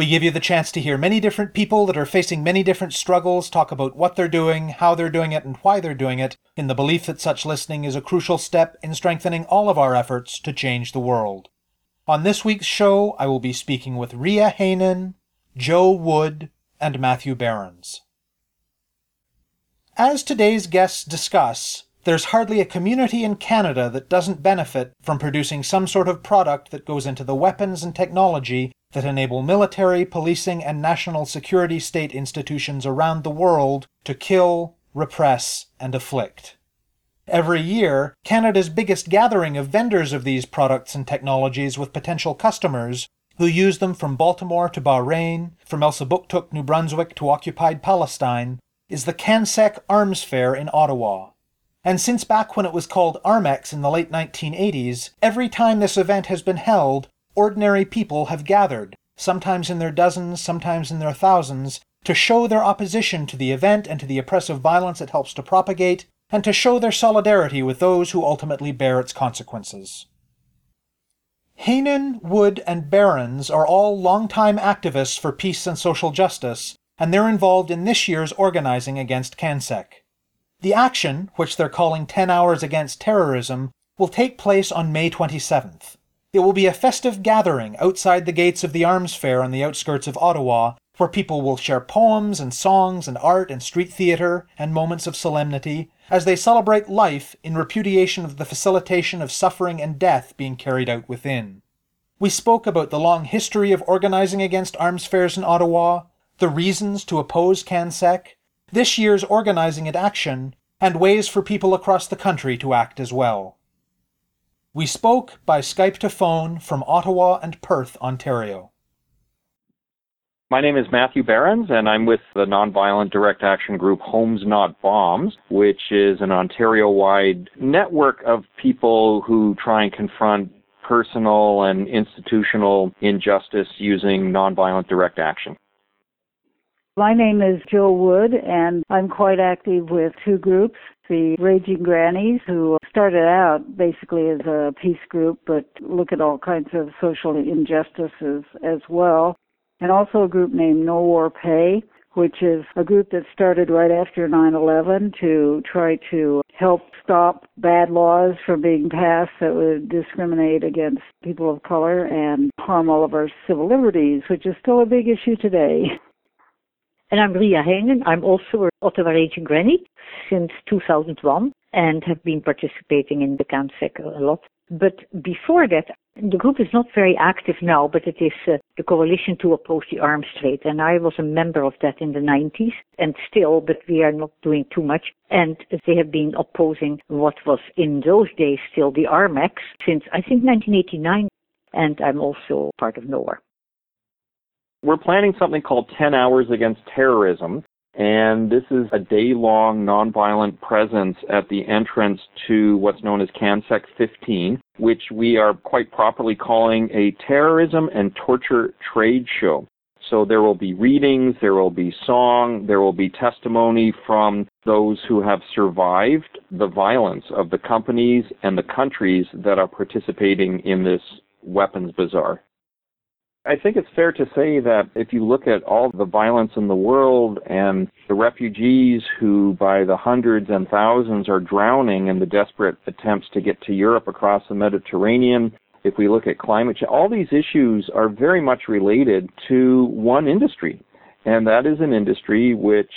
We give you the chance to hear many different people that are facing many different struggles talk about what they're doing, how they're doing it, and why they're doing it, in the belief that such listening is a crucial step in strengthening all of our efforts to change the world. On this week's show, I will be speaking with Ria Heinen, Joe Wood, and Matthew Behrens. As today's guests discuss, there's hardly a community in Canada that doesn't benefit from producing some sort of product that goes into the weapons and technology that enable military, policing, and national security state institutions around the world to kill, repress, and afflict. Every year, Canada's biggest gathering of vendors of these products and technologies with potential customers who use them from Baltimore to Bahrain, from Elsipogtog, New Brunswick to occupied Palestine, is the CanSec Arms Fair in Ottawa. And since back when it was called Armex in the late 1980s, every time this event has been held, ordinary people have gathered, sometimes in their dozens, sometimes in their thousands, to show their opposition to the event and to the oppressive violence it helps to propagate, and to show their solidarity with those who ultimately bear its consequences. Heinen, Wood, and Behrens are all longtime activists for peace and social justice, and they're involved in this year's organizing against CanSec. The action, which they're calling 10 Hours Against Terrorism, will take place on May 27th. It will be a festive gathering outside the gates of the Arms Fair on the outskirts of Ottawa, where people will share poems and songs and art and street theatre and moments of solemnity as they celebrate life in repudiation of the facilitation of suffering and death being carried out within. We spoke about the long history of organizing against arms fairs in Ottawa, the reasons to oppose CanSec, this year's organizing and action, and ways for people across the country to act as well. We spoke by Skype to phone from Ottawa and Perth, Ontario. My name is Matthew Behrens, and I'm with the nonviolent direct action group Homes Not Bombs, which is an Ontario wide network of people who try and confront personal and institutional injustice using nonviolent direct action. My name is Jill Wood, and I'm quite active with two groups. The Raging Grannies, who started out basically as a peace group, but look at all kinds of social injustices as well. And also a group named No War Pay, which is a group that started right after 9-11 to try to help stop bad laws from being passed that would discriminate against people of color and harm all of our civil liberties, which is still a big issue today. And I'm Ria Heinen. I'm also an Ottawa Raging Granny since 2001 and have been participating in the CanSec a lot. But before that, the group is not very active now, but it is uh, the Coalition to Oppose the Arms Trade. And I was a member of that in the 90s and still, but we are not doing too much. And they have been opposing what was in those days still the Armex since I think 1989. And I'm also part of NOAR. We're planning something called 10 Hours Against Terrorism, and this is a day long nonviolent presence at the entrance to what's known as CanSec 15, which we are quite properly calling a terrorism and torture trade show. So there will be readings, there will be song, there will be testimony from those who have survived the violence of the companies and the countries that are participating in this weapons bazaar. I think it's fair to say that if you look at all the violence in the world and the refugees who by the hundreds and thousands are drowning in the desperate attempts to get to Europe across the Mediterranean, if we look at climate change, all these issues are very much related to one industry. And that is an industry which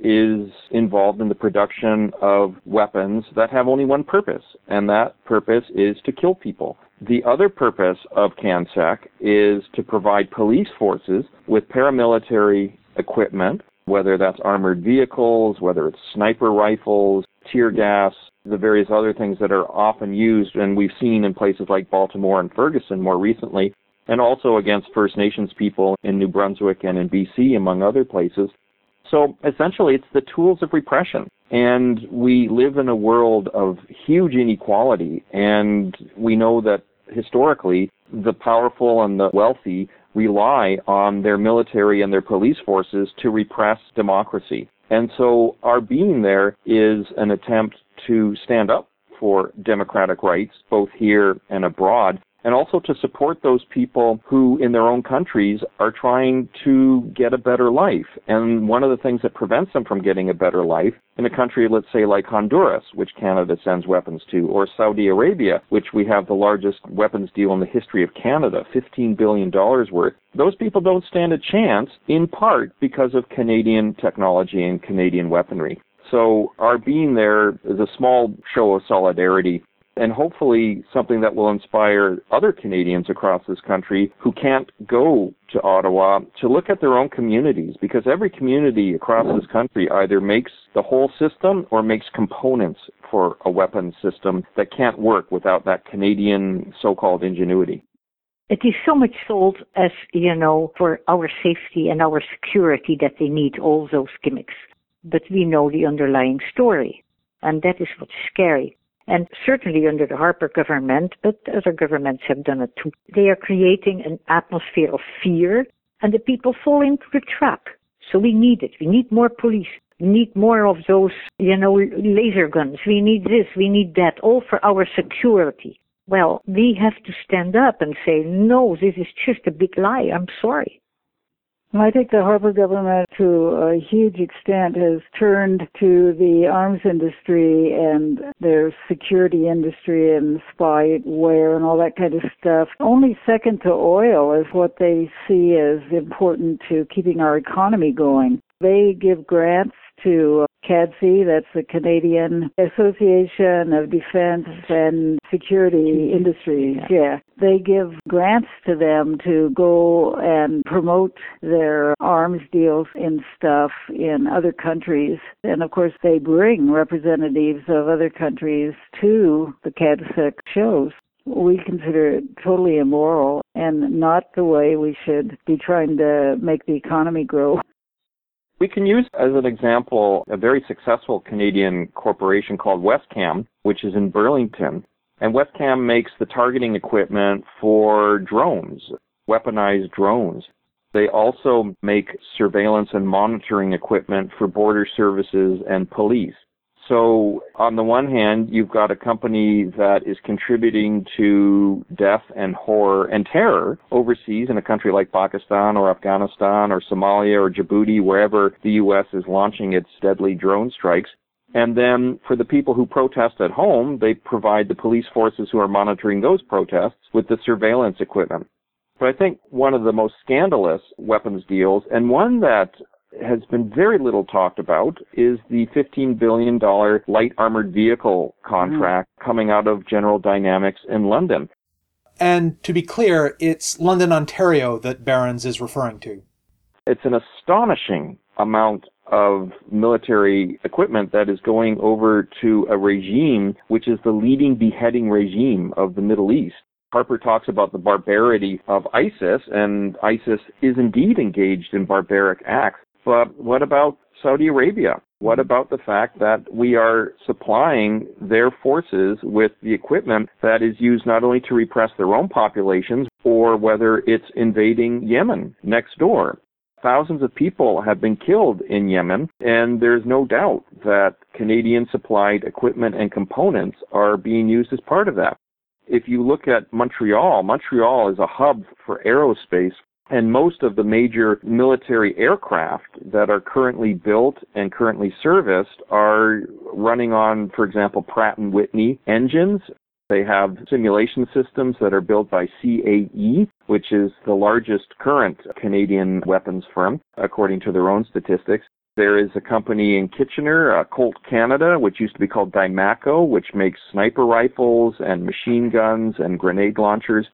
is involved in the production of weapons that have only one purpose, and that purpose is to kill people. The other purpose of CanSec is to provide police forces with paramilitary equipment, whether that's armored vehicles, whether it's sniper rifles, tear gas, the various other things that are often used, and we've seen in places like Baltimore and Ferguson more recently, and also against First Nations people in New Brunswick and in BC, among other places. So essentially, it's the tools of repression. And we live in a world of huge inequality, and we know that historically, the powerful and the wealthy rely on their military and their police forces to repress democracy. And so our being there is an attempt to stand up for democratic rights, both here and abroad, and also to support those people who in their own countries are trying to get a better life. And one of the things that prevents them from getting a better life in a country, let's say like Honduras, which Canada sends weapons to, or Saudi Arabia, which we have the largest weapons deal in the history of Canada, $15 billion worth, those people don't stand a chance in part because of Canadian technology and Canadian weaponry. So our being there is a small show of solidarity and hopefully something that will inspire other Canadians across this country who can't go to Ottawa to look at their own communities because every community across this country either makes the whole system or makes components for a weapons system that can't work without that Canadian so-called ingenuity. It is so much sold as, you know, for our safety and our security that they need all those gimmicks. But we know the underlying story. And that is what's scary. And certainly under the Harper government, but other governments have done it too. They are creating an atmosphere of fear and the people fall into the trap. So we need it. We need more police. We need more of those, you know, laser guns. We need this. We need that. All for our security. Well, we have to stand up and say, no, this is just a big lie. I'm sorry. I think the Harper government, to a huge extent, has turned to the arms industry and their security industry and spyware and all that kind of stuff. Only second to oil is what they see as important to keeping our economy going. They give grants to CADSI, that's the Canadian Association of Defense and Security Industries. Yeah. They give grants to them to go and promote their arms deals and stuff in other countries. And of course, they bring representatives of other countries to the CADSEC shows. We consider it totally immoral and not the way we should be trying to make the economy grow. We can use as an example a very successful Canadian corporation called Wescam, which is in Burlington. And Wescam makes the targeting equipment for drones, weaponized drones. They also make surveillance and monitoring equipment for border services and police. So on the one hand, you've got a company that is contributing to death and horror and terror overseas in a country like Pakistan or Afghanistan or Somalia or Djibouti, wherever the U.S. is launching its deadly drone strikes. And then for the people who protest at home, they provide the police forces who are monitoring those protests with the surveillance equipment. But I think one of the most scandalous weapons deals, and one that has been very little talked about is the $15 billion light armored vehicle contract mm. coming out of General Dynamics in London. And to be clear, it's London, Ontario that Behrens is referring to. It's an astonishing amount of military equipment that is going over to a regime which is the leading beheading regime of the Middle East. Harper talks about the barbarity of ISIS, and ISIS is indeed engaged in barbaric acts. But what about Saudi Arabia? What mm-hmm. about the fact that we are supplying their forces with the equipment that is used not only to repress their own populations or whether it's invading Yemen next door? Thousands of people have been killed in Yemen, and there's no doubt that Canadian supplied equipment and components are being used as part of that. If you look at Montreal, Montreal is a hub for aerospace and most of the major military aircraft that are currently built and currently serviced are running on, for example, Pratt and Whitney engines. They have simulation systems that are built by CAE, which is the largest current Canadian weapons firm, according to their own statistics. There is a company in Kitchener, uh, Colt Canada, which used to be called Diemaco, which makes sniper rifles and machine guns and grenade launchers.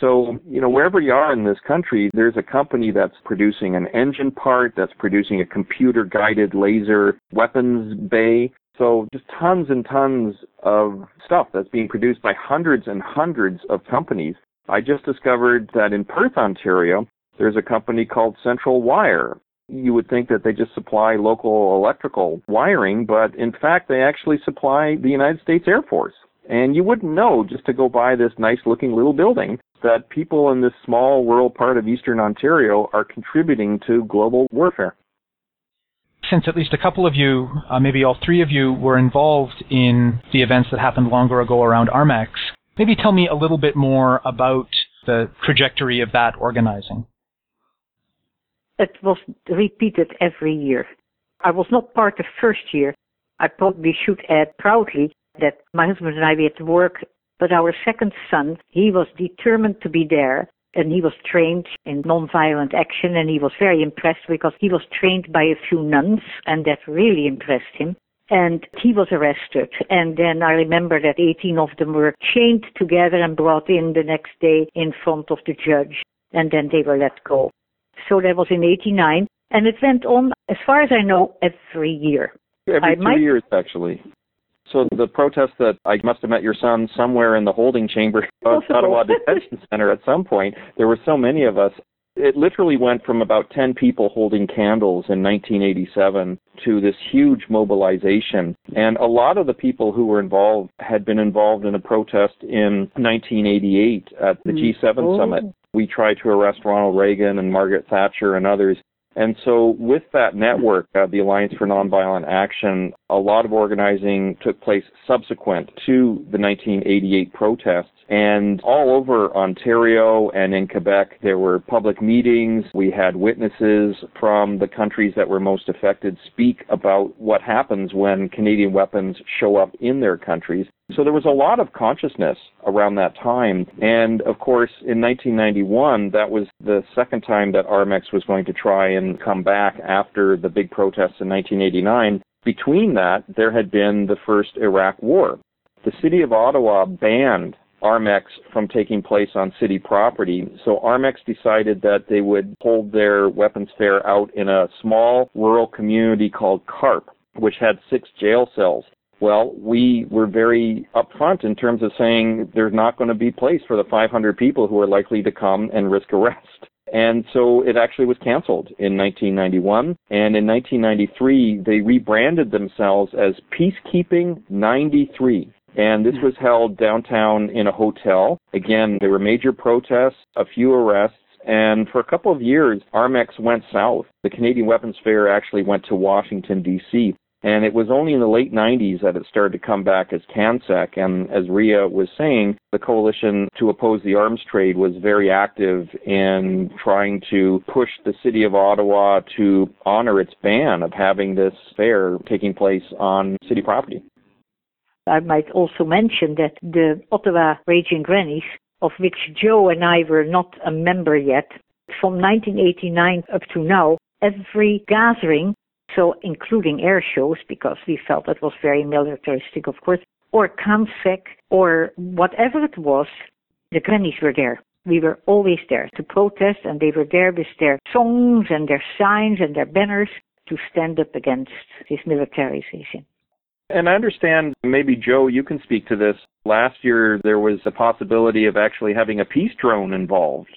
So, you know, wherever you are in this country, there's a company that's producing an engine part, that's producing a computer guided laser weapons bay. So just tons and tons of stuff that's being produced by hundreds and hundreds of companies. I just discovered that in Perth, Ontario, there's a company called Central Wire. You would think that they just supply local electrical wiring, but in fact, they actually supply the United States Air Force. And you wouldn't know just to go by this nice looking little building that people in this small rural part of eastern Ontario are contributing to global warfare. Since at least a couple of you, uh, maybe all three of you, were involved in the events that happened longer ago around Armex, maybe tell me a little bit more about the trajectory of that organizing. It was repeated every year. I was not part the first year. I probably should add proudly that my husband and I we had to work, but our second son, he was determined to be there and he was trained in nonviolent action and he was very impressed because he was trained by a few nuns and that really impressed him. And he was arrested. And then I remember that 18 of them were chained together and brought in the next day in front of the judge. And then they were let go. So that was in 89. And it went on, as far as I know, every year. Every I two might- years, actually. So the protest that I must have met your son somewhere in the holding chamber of uh, Ottawa Detention Center at some point. There were so many of us. It literally went from about 10 people holding candles in 1987 to this huge mobilization. And a lot of the people who were involved had been involved in a protest in 1988 at the mm. G7 Oh. summit. We tried to arrest Ronald Reagan and Margaret Thatcher and others. And so with that network, uh, the Alliance for Nonviolent Action, a lot of organizing took place subsequent to the 1988 protests. And all over Ontario and in Quebec, there were public meetings. We had witnesses from the countries that were most affected speak about what happens when Canadian weapons show up in their countries. So there was a lot of consciousness around that time. And of course, in 1991, that was the second time that Armex was going to try and come back after the big protests in 1989. Between that, there had been the first Iraq War. The city of Ottawa banned Armex from taking place on city property. So Armex decided that they would hold their weapons fair out in a small rural community called Carp, which had six jail cells. Well, we were very upfront in terms of saying there's not going to be place for the 500 people who are likely to come and risk arrest. And so it actually was canceled in 1991. And in 1993, they rebranded themselves as Peacekeeping 93. And this hmm. was held downtown in a hotel. Again, there were major protests, a few arrests, and for a couple of years, Armex went south. The Canadian Weapons Fair actually went to Washington, D.C. And it was only in the late 90s that it started to come back as CANSEC. And as Ria was saying, the coalition to oppose the arms trade was very active in trying to push the city of Ottawa to honor its ban of having this fair taking place on city property. I might also mention that the Ottawa Raging Grannies, of which Joe and I were not a member yet, from 1989 up to now, every gathering, so including air shows, because we felt that was very militaristic, of course, or CANSEC, or whatever it was, the grannies were there. We were always there to protest, and they were there with their songs and their signs and their banners to stand up against this militarization. And I understand maybe Joe, you can speak to this. Last year there was a possibility of actually having a peace drone involved.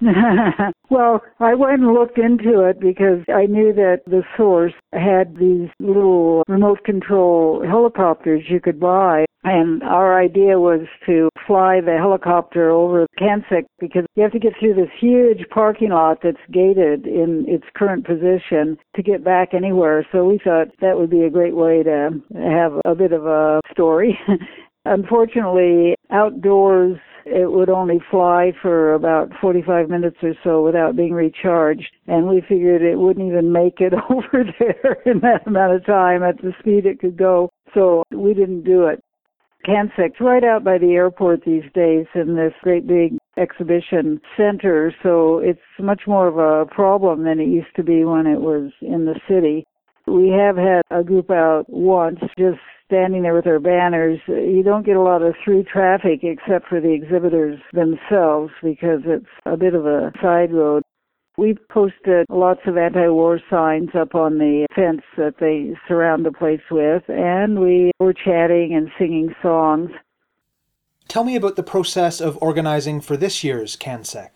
well, I went and looked into it because I knew that the source had these little remote control helicopters you could buy. And our idea was to fly the helicopter over CanSec because you have to get through this huge parking lot that's gated in its current position to get back anywhere. So we thought that would be a great way to have a bit of a story. Unfortunately, outdoors it would only fly for about 45 minutes or so without being recharged. And we figured it wouldn't even make it over there in that amount of time at the speed it could go. So we didn't do it. CanSec's right out by the airport these days in this great big exhibition center, so it's much more of a problem than it used to be when it was in the city. We have had a group out once just standing there with our banners. You don't get a lot of through traffic except for the exhibitors themselves because it's a bit of a side road. We've posted lots of anti-war signs up on the fence that they surround the place with, and we were chatting and singing songs. Tell me about the process of organizing for this year's CanSec.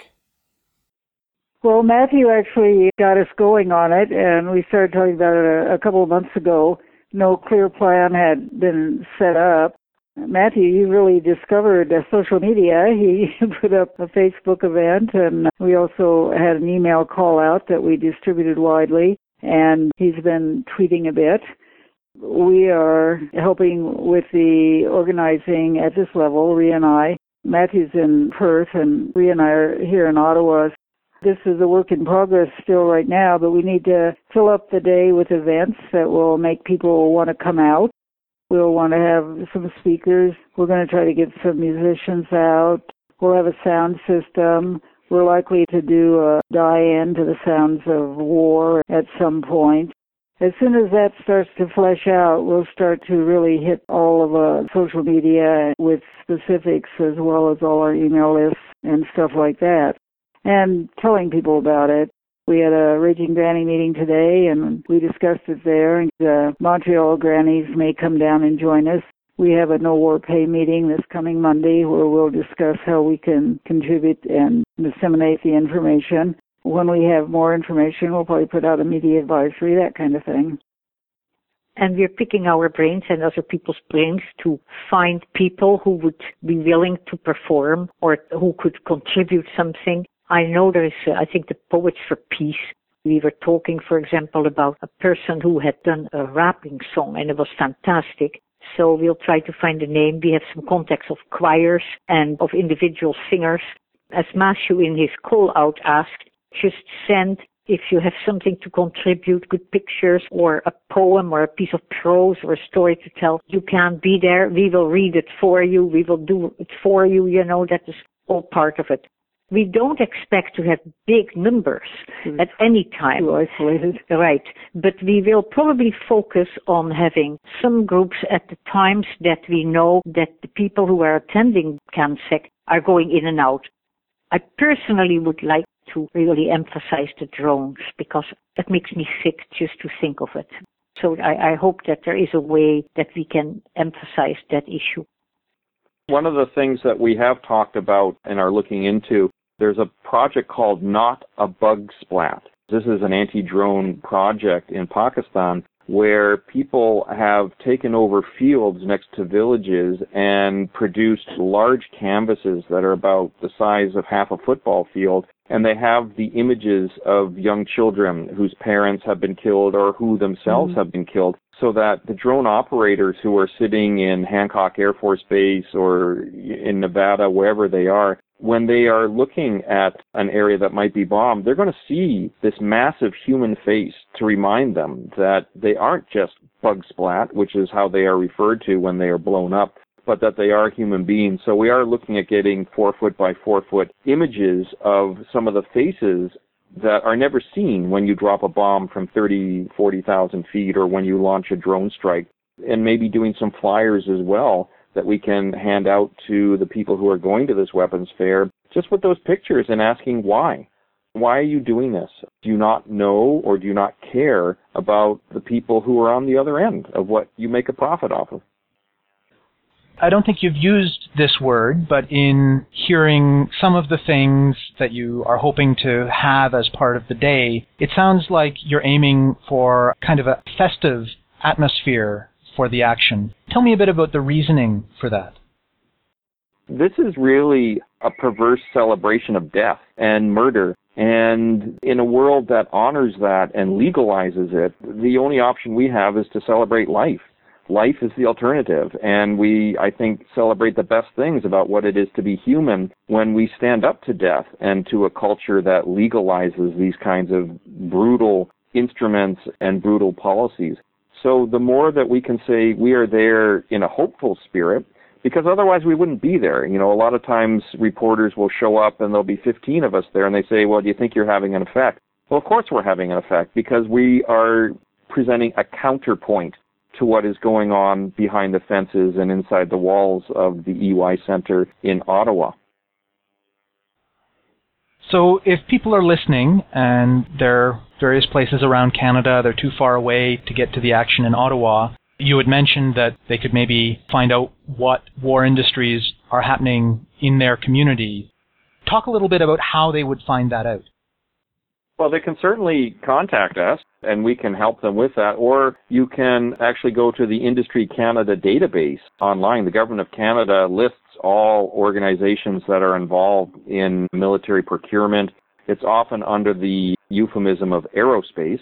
Well, Matthew actually got us going on it, and we started talking about it a, a couple of months ago. No clear plan had been set up. Matthew, you really discovered uh, social media. He put up a Facebook event, and we also had an email call out that we distributed widely, and he's been tweeting a bit. We are helping with the organizing at this level, Ria and I. Matthew's in Perth, and Ria and I are here in Ottawa. This is a work in progress still right now, but we need to fill up the day with events that will make people want to come out. We'll want to have some speakers. We're going to try to get some musicians out. We'll have a sound system. We're likely to do a die-in to the sounds of war at some point. As soon as that starts to flesh out, we'll start to really hit all of uh, social media with specifics as well as all our email lists and stuff like that and telling people about it. We had a Raging Granny meeting today and we discussed it there and the Montreal Grannies may come down and join us. We have a No War Pay meeting this coming Monday where we'll discuss how we can contribute and disseminate the information. When we have more information, we'll probably put out a media advisory, that kind of thing. And we're picking our brains and other people's brains to find people who would be willing to perform or who could contribute something I know there is, uh, I think, the Poets for Peace. We were talking, for example, about a person who had done a rapping song and it was fantastic. So we'll try to find a name. We have some contacts of choirs and of individual singers. As Matthew in his call out asked, just send if you have something to contribute, good pictures or a poem or a piece of prose or a story to tell. You can't be there. We will read it for you. We will do it for you. You know, that is all part of it we don't expect to have big numbers mm. at any time. Too isolated. Right. But we will probably focus on having some groups at the times that we know that the people who are attending CanSec are going in and out. I personally would like to really emphasize the drones because it makes me sick just to think of it. So I, I hope that there is a way that we can emphasize that issue. One of the things that we have talked about and are looking into there's a project called Not a Bug Splat. This is an anti-drone project in Pakistan where people have taken over fields next to villages and produced large canvases that are about the size of half a football field and they have the images of young children whose parents have been killed or who themselves mm-hmm. have been killed so that the drone operators who are sitting in Hancock Air Force Base or in Nevada, wherever they are, when they are looking at an area that might be bombed, they're going to see this massive human face to remind them that they aren't just bug splat, which is how they are referred to when they are blown up, but that they are human beings. So we are looking at getting four foot by four foot images of some of the faces that are never seen when you drop a bomb from 30, 40,000 feet or when you launch a drone strike and maybe doing some flyers as well that we can hand out to the people who are going to this weapons fair just with those pictures and asking why. Why are you doing this? Do you not know or do you not care about the people who are on the other end of what you make a profit off of? I don't think you've used this word, but in hearing some of the things that you are hoping to have as part of the day, it sounds like you're aiming for kind of a festive atmosphere for the action. Tell me a bit about the reasoning for that. This is really a perverse celebration of death and murder. And in a world that honors that and legalizes it, the only option we have is to celebrate life. Life is the alternative. And we, I think, celebrate the best things about what it is to be human when we stand up to death and to a culture that legalizes these kinds of brutal instruments and brutal policies. So the more that we can say we are there in a hopeful spirit, because otherwise we wouldn't be there. You know, a lot of times reporters will show up and there'll be 15 of us there and they say, well, do you think you're having an effect? Well, of course we're having an effect because we are presenting a counterpoint to what is going on behind the fences and inside the walls of the EY Center in Ottawa. So if people are listening and they're various places around Canada, they're too far away to get to the action in Ottawa, you had mentioned that they could maybe find out what war industries are happening in their community. Talk a little bit about how they would find that out. Well, they can certainly contact us and we can help them with that. Or you can actually go to the Industry Canada database online. The Government of Canada lists all organizations that are involved in military procurement. It's often under the euphemism of aerospace.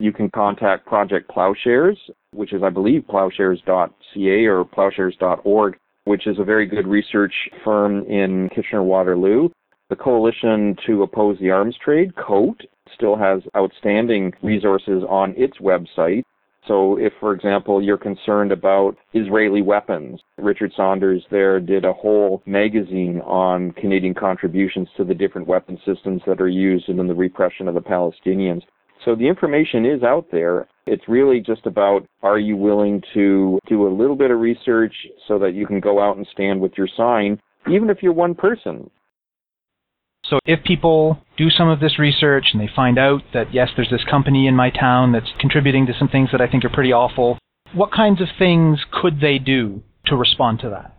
You can contact Project Ploughshares, which is, I believe, ploughshares.ca or plowshares.org, which is a very good research firm in Kitchener Waterloo. The Coalition to Oppose the Arms Trade, COAT, still has outstanding resources on its website. So if, for example, you're concerned about Israeli weapons, Richard Sanders there did a whole magazine on Canadian contributions to the different weapon systems that are used in the repression of the Palestinians. So the information is out there. It's really just about are you willing to do a little bit of research so that you can go out and stand with your sign, even if you're one person. So if people do some of this research and they find out that, yes, there's this company in my town that's contributing to some things that I think are pretty awful, what kinds of things could they do to respond to that?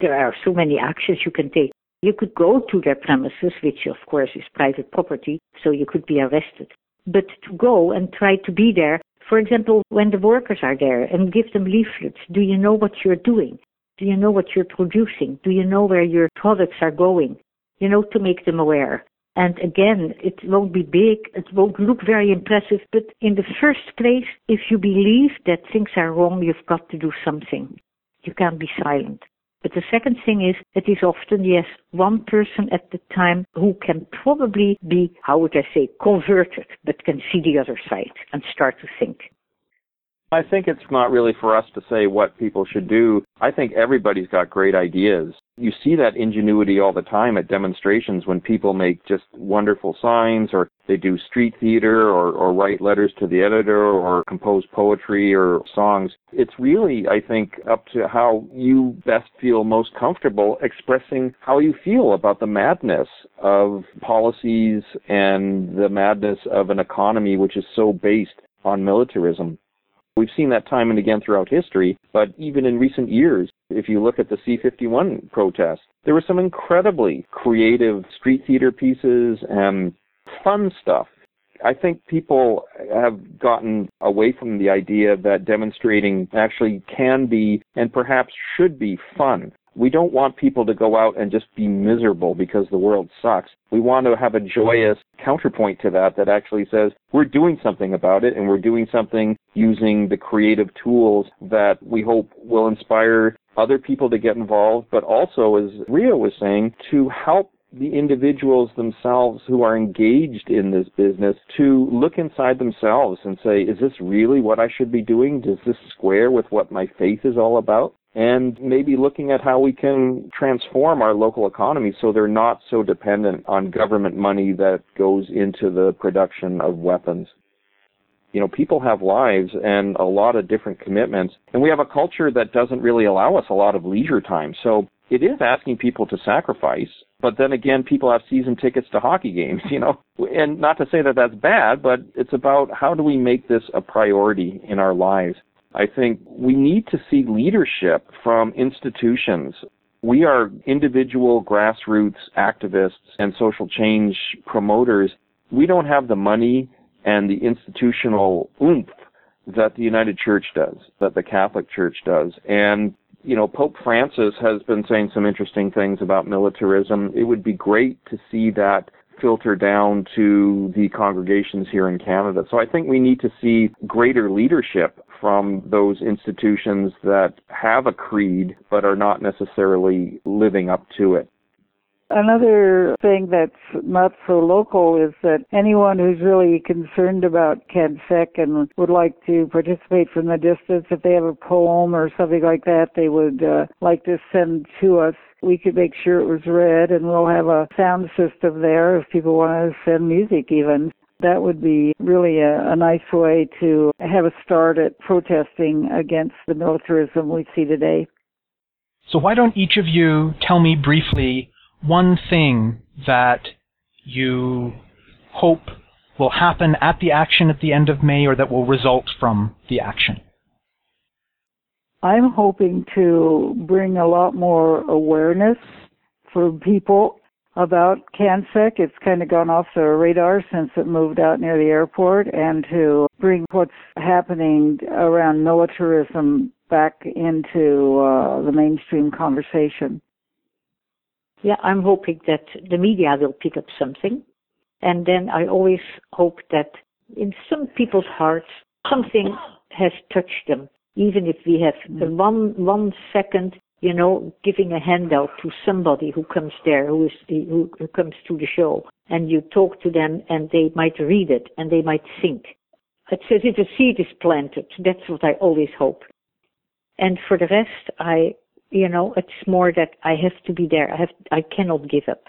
There are so many actions you can take. You could go to their premises, which of course is private property, so you could be arrested. But to go and try to be there, for example, when the workers are there and give them leaflets, do you know what you're doing? Do you know what you're producing? Do you know where your products are going? You know, to make them aware. And again, it won't be big, it won't look very impressive, but in the first place, if you believe that things are wrong, you've got to do something. You can't be silent. But the second thing is, it is often, yes, one person at the time who can probably be, how would I say, converted, but can see the other side and start to think. I think it's not really for us to say what people should do. I think everybody's got great ideas. You see that ingenuity all the time at demonstrations when people make just wonderful signs or they do street theater or, or write letters to the editor or compose poetry or songs. It's really, I think, up to how you best feel most comfortable expressing how you feel about the madness of policies and the madness of an economy which is so based on militarism. We've seen that time and again throughout history, but even in recent years, if you look at the C51 protests, there were some incredibly creative street theater pieces and fun stuff. I think people have gotten away from the idea that demonstrating actually can be and perhaps should be fun. We don't want people to go out and just be miserable because the world sucks. We want to have a joyous counterpoint to that that actually says we're doing something about it and we're doing something using the creative tools that we hope will inspire other people to get involved, but also, as Ria was saying, to help the individuals themselves who are engaged in this business to look inside themselves and say, is this really what I should be doing? Does this square with what my faith is all about? And maybe looking at how we can transform our local economy so they're not so dependent on government money that goes into the production of weapons. You know, people have lives and a lot of different commitments, and we have a culture that doesn't really allow us a lot of leisure time. So it is asking people to sacrifice, but then again, people have season tickets to hockey games, you know, and not to say that that's bad, but it's about how do we make this a priority in our lives. I think we need to see leadership from institutions. We are individual grassroots activists and social change promoters. We don't have the money and the institutional oomph that the United Church does, that the Catholic Church does. And, you know, Pope Francis has been saying some interesting things about militarism. It would be great to see that filter down to the congregations here in Canada. So I think we need to see greater leadership from those institutions that have a creed but are not necessarily living up to it. Another thing that's not so local is that anyone who's really concerned about CanSec and would like to participate from the distance, if they have a poem or something like that, they would uh, like to send to us. We could make sure it was read, and we'll have a sound system there if people want to send music even. That would be really a, a nice way to have a start at protesting against the militarism we see today. So why don't each of you tell me briefly one thing that you hope will happen at the action at the end of May or that will result from the action? I'm hoping to bring a lot more awareness for people about CanSec. It's kind of gone off the radar since it moved out near the airport and to bring what's happening around militarism back into uh, the mainstream conversation. Yeah, I'm hoping that the media will pick up something. And then I always hope that in some people's hearts, something has touched them. Even if we have mm. one, one second, you know, giving a handout to somebody who comes there, who is, who, who comes to the show, and you talk to them and they might read it and they might think. It's as if a seed is planted. That's what I always hope. And for the rest, I you know, it's more that I have to be there. I have, I cannot give up.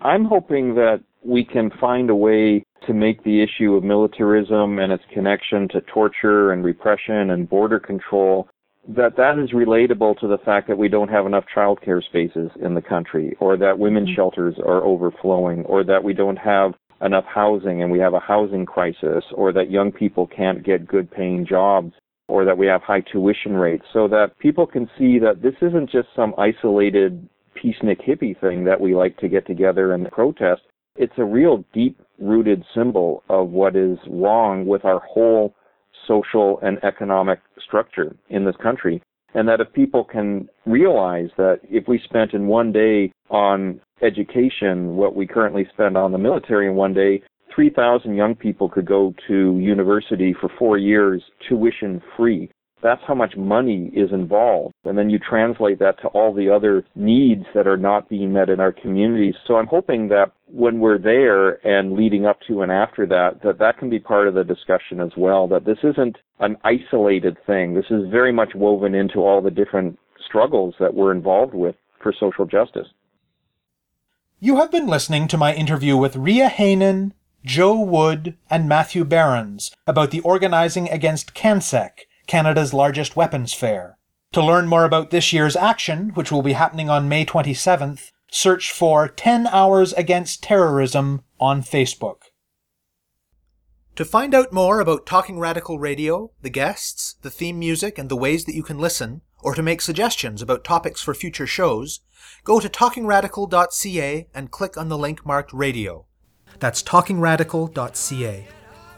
I'm hoping that we can find a way to make the issue of militarism and its connection to torture and repression and border control that that is relatable to the fact that we don't have enough childcare spaces in the country or that women's mm-hmm. shelters are overflowing or that we don't have enough housing and we have a housing crisis or that young people can't get good paying jobs or that we have high tuition rates so that people can see that this isn't just some isolated peacenik hippie thing that we like to get together and protest. It's a real deep rooted symbol of what is wrong with our whole social and economic structure in this country. And that if people can realize that if we spent in one day on education what we currently spend on the military in one day, 3,000 young people could go to university for four years tuition free. That's how much money is involved. And then you translate that to all the other needs that are not being met in our communities. So I'm hoping that when we're there and leading up to and after that, that that can be part of the discussion as well, that this isn't an isolated thing. This is very much woven into all the different struggles that we're involved with for social justice. You have been listening to my interview with Ria Heinonen, Joe Wood, and Matthew Behrens about the Organizing Against CanSec, Canada's largest weapons fair. To learn more about this year's action, which will be happening on May 27th, search for 10 Hours Against Terrorism on Facebook. To find out more about Talking Radical Radio, the guests, the theme music, and the ways that you can listen, or to make suggestions about topics for future shows, go to talkingradical.ca and click on the link marked radio. That's talkingradical.ca.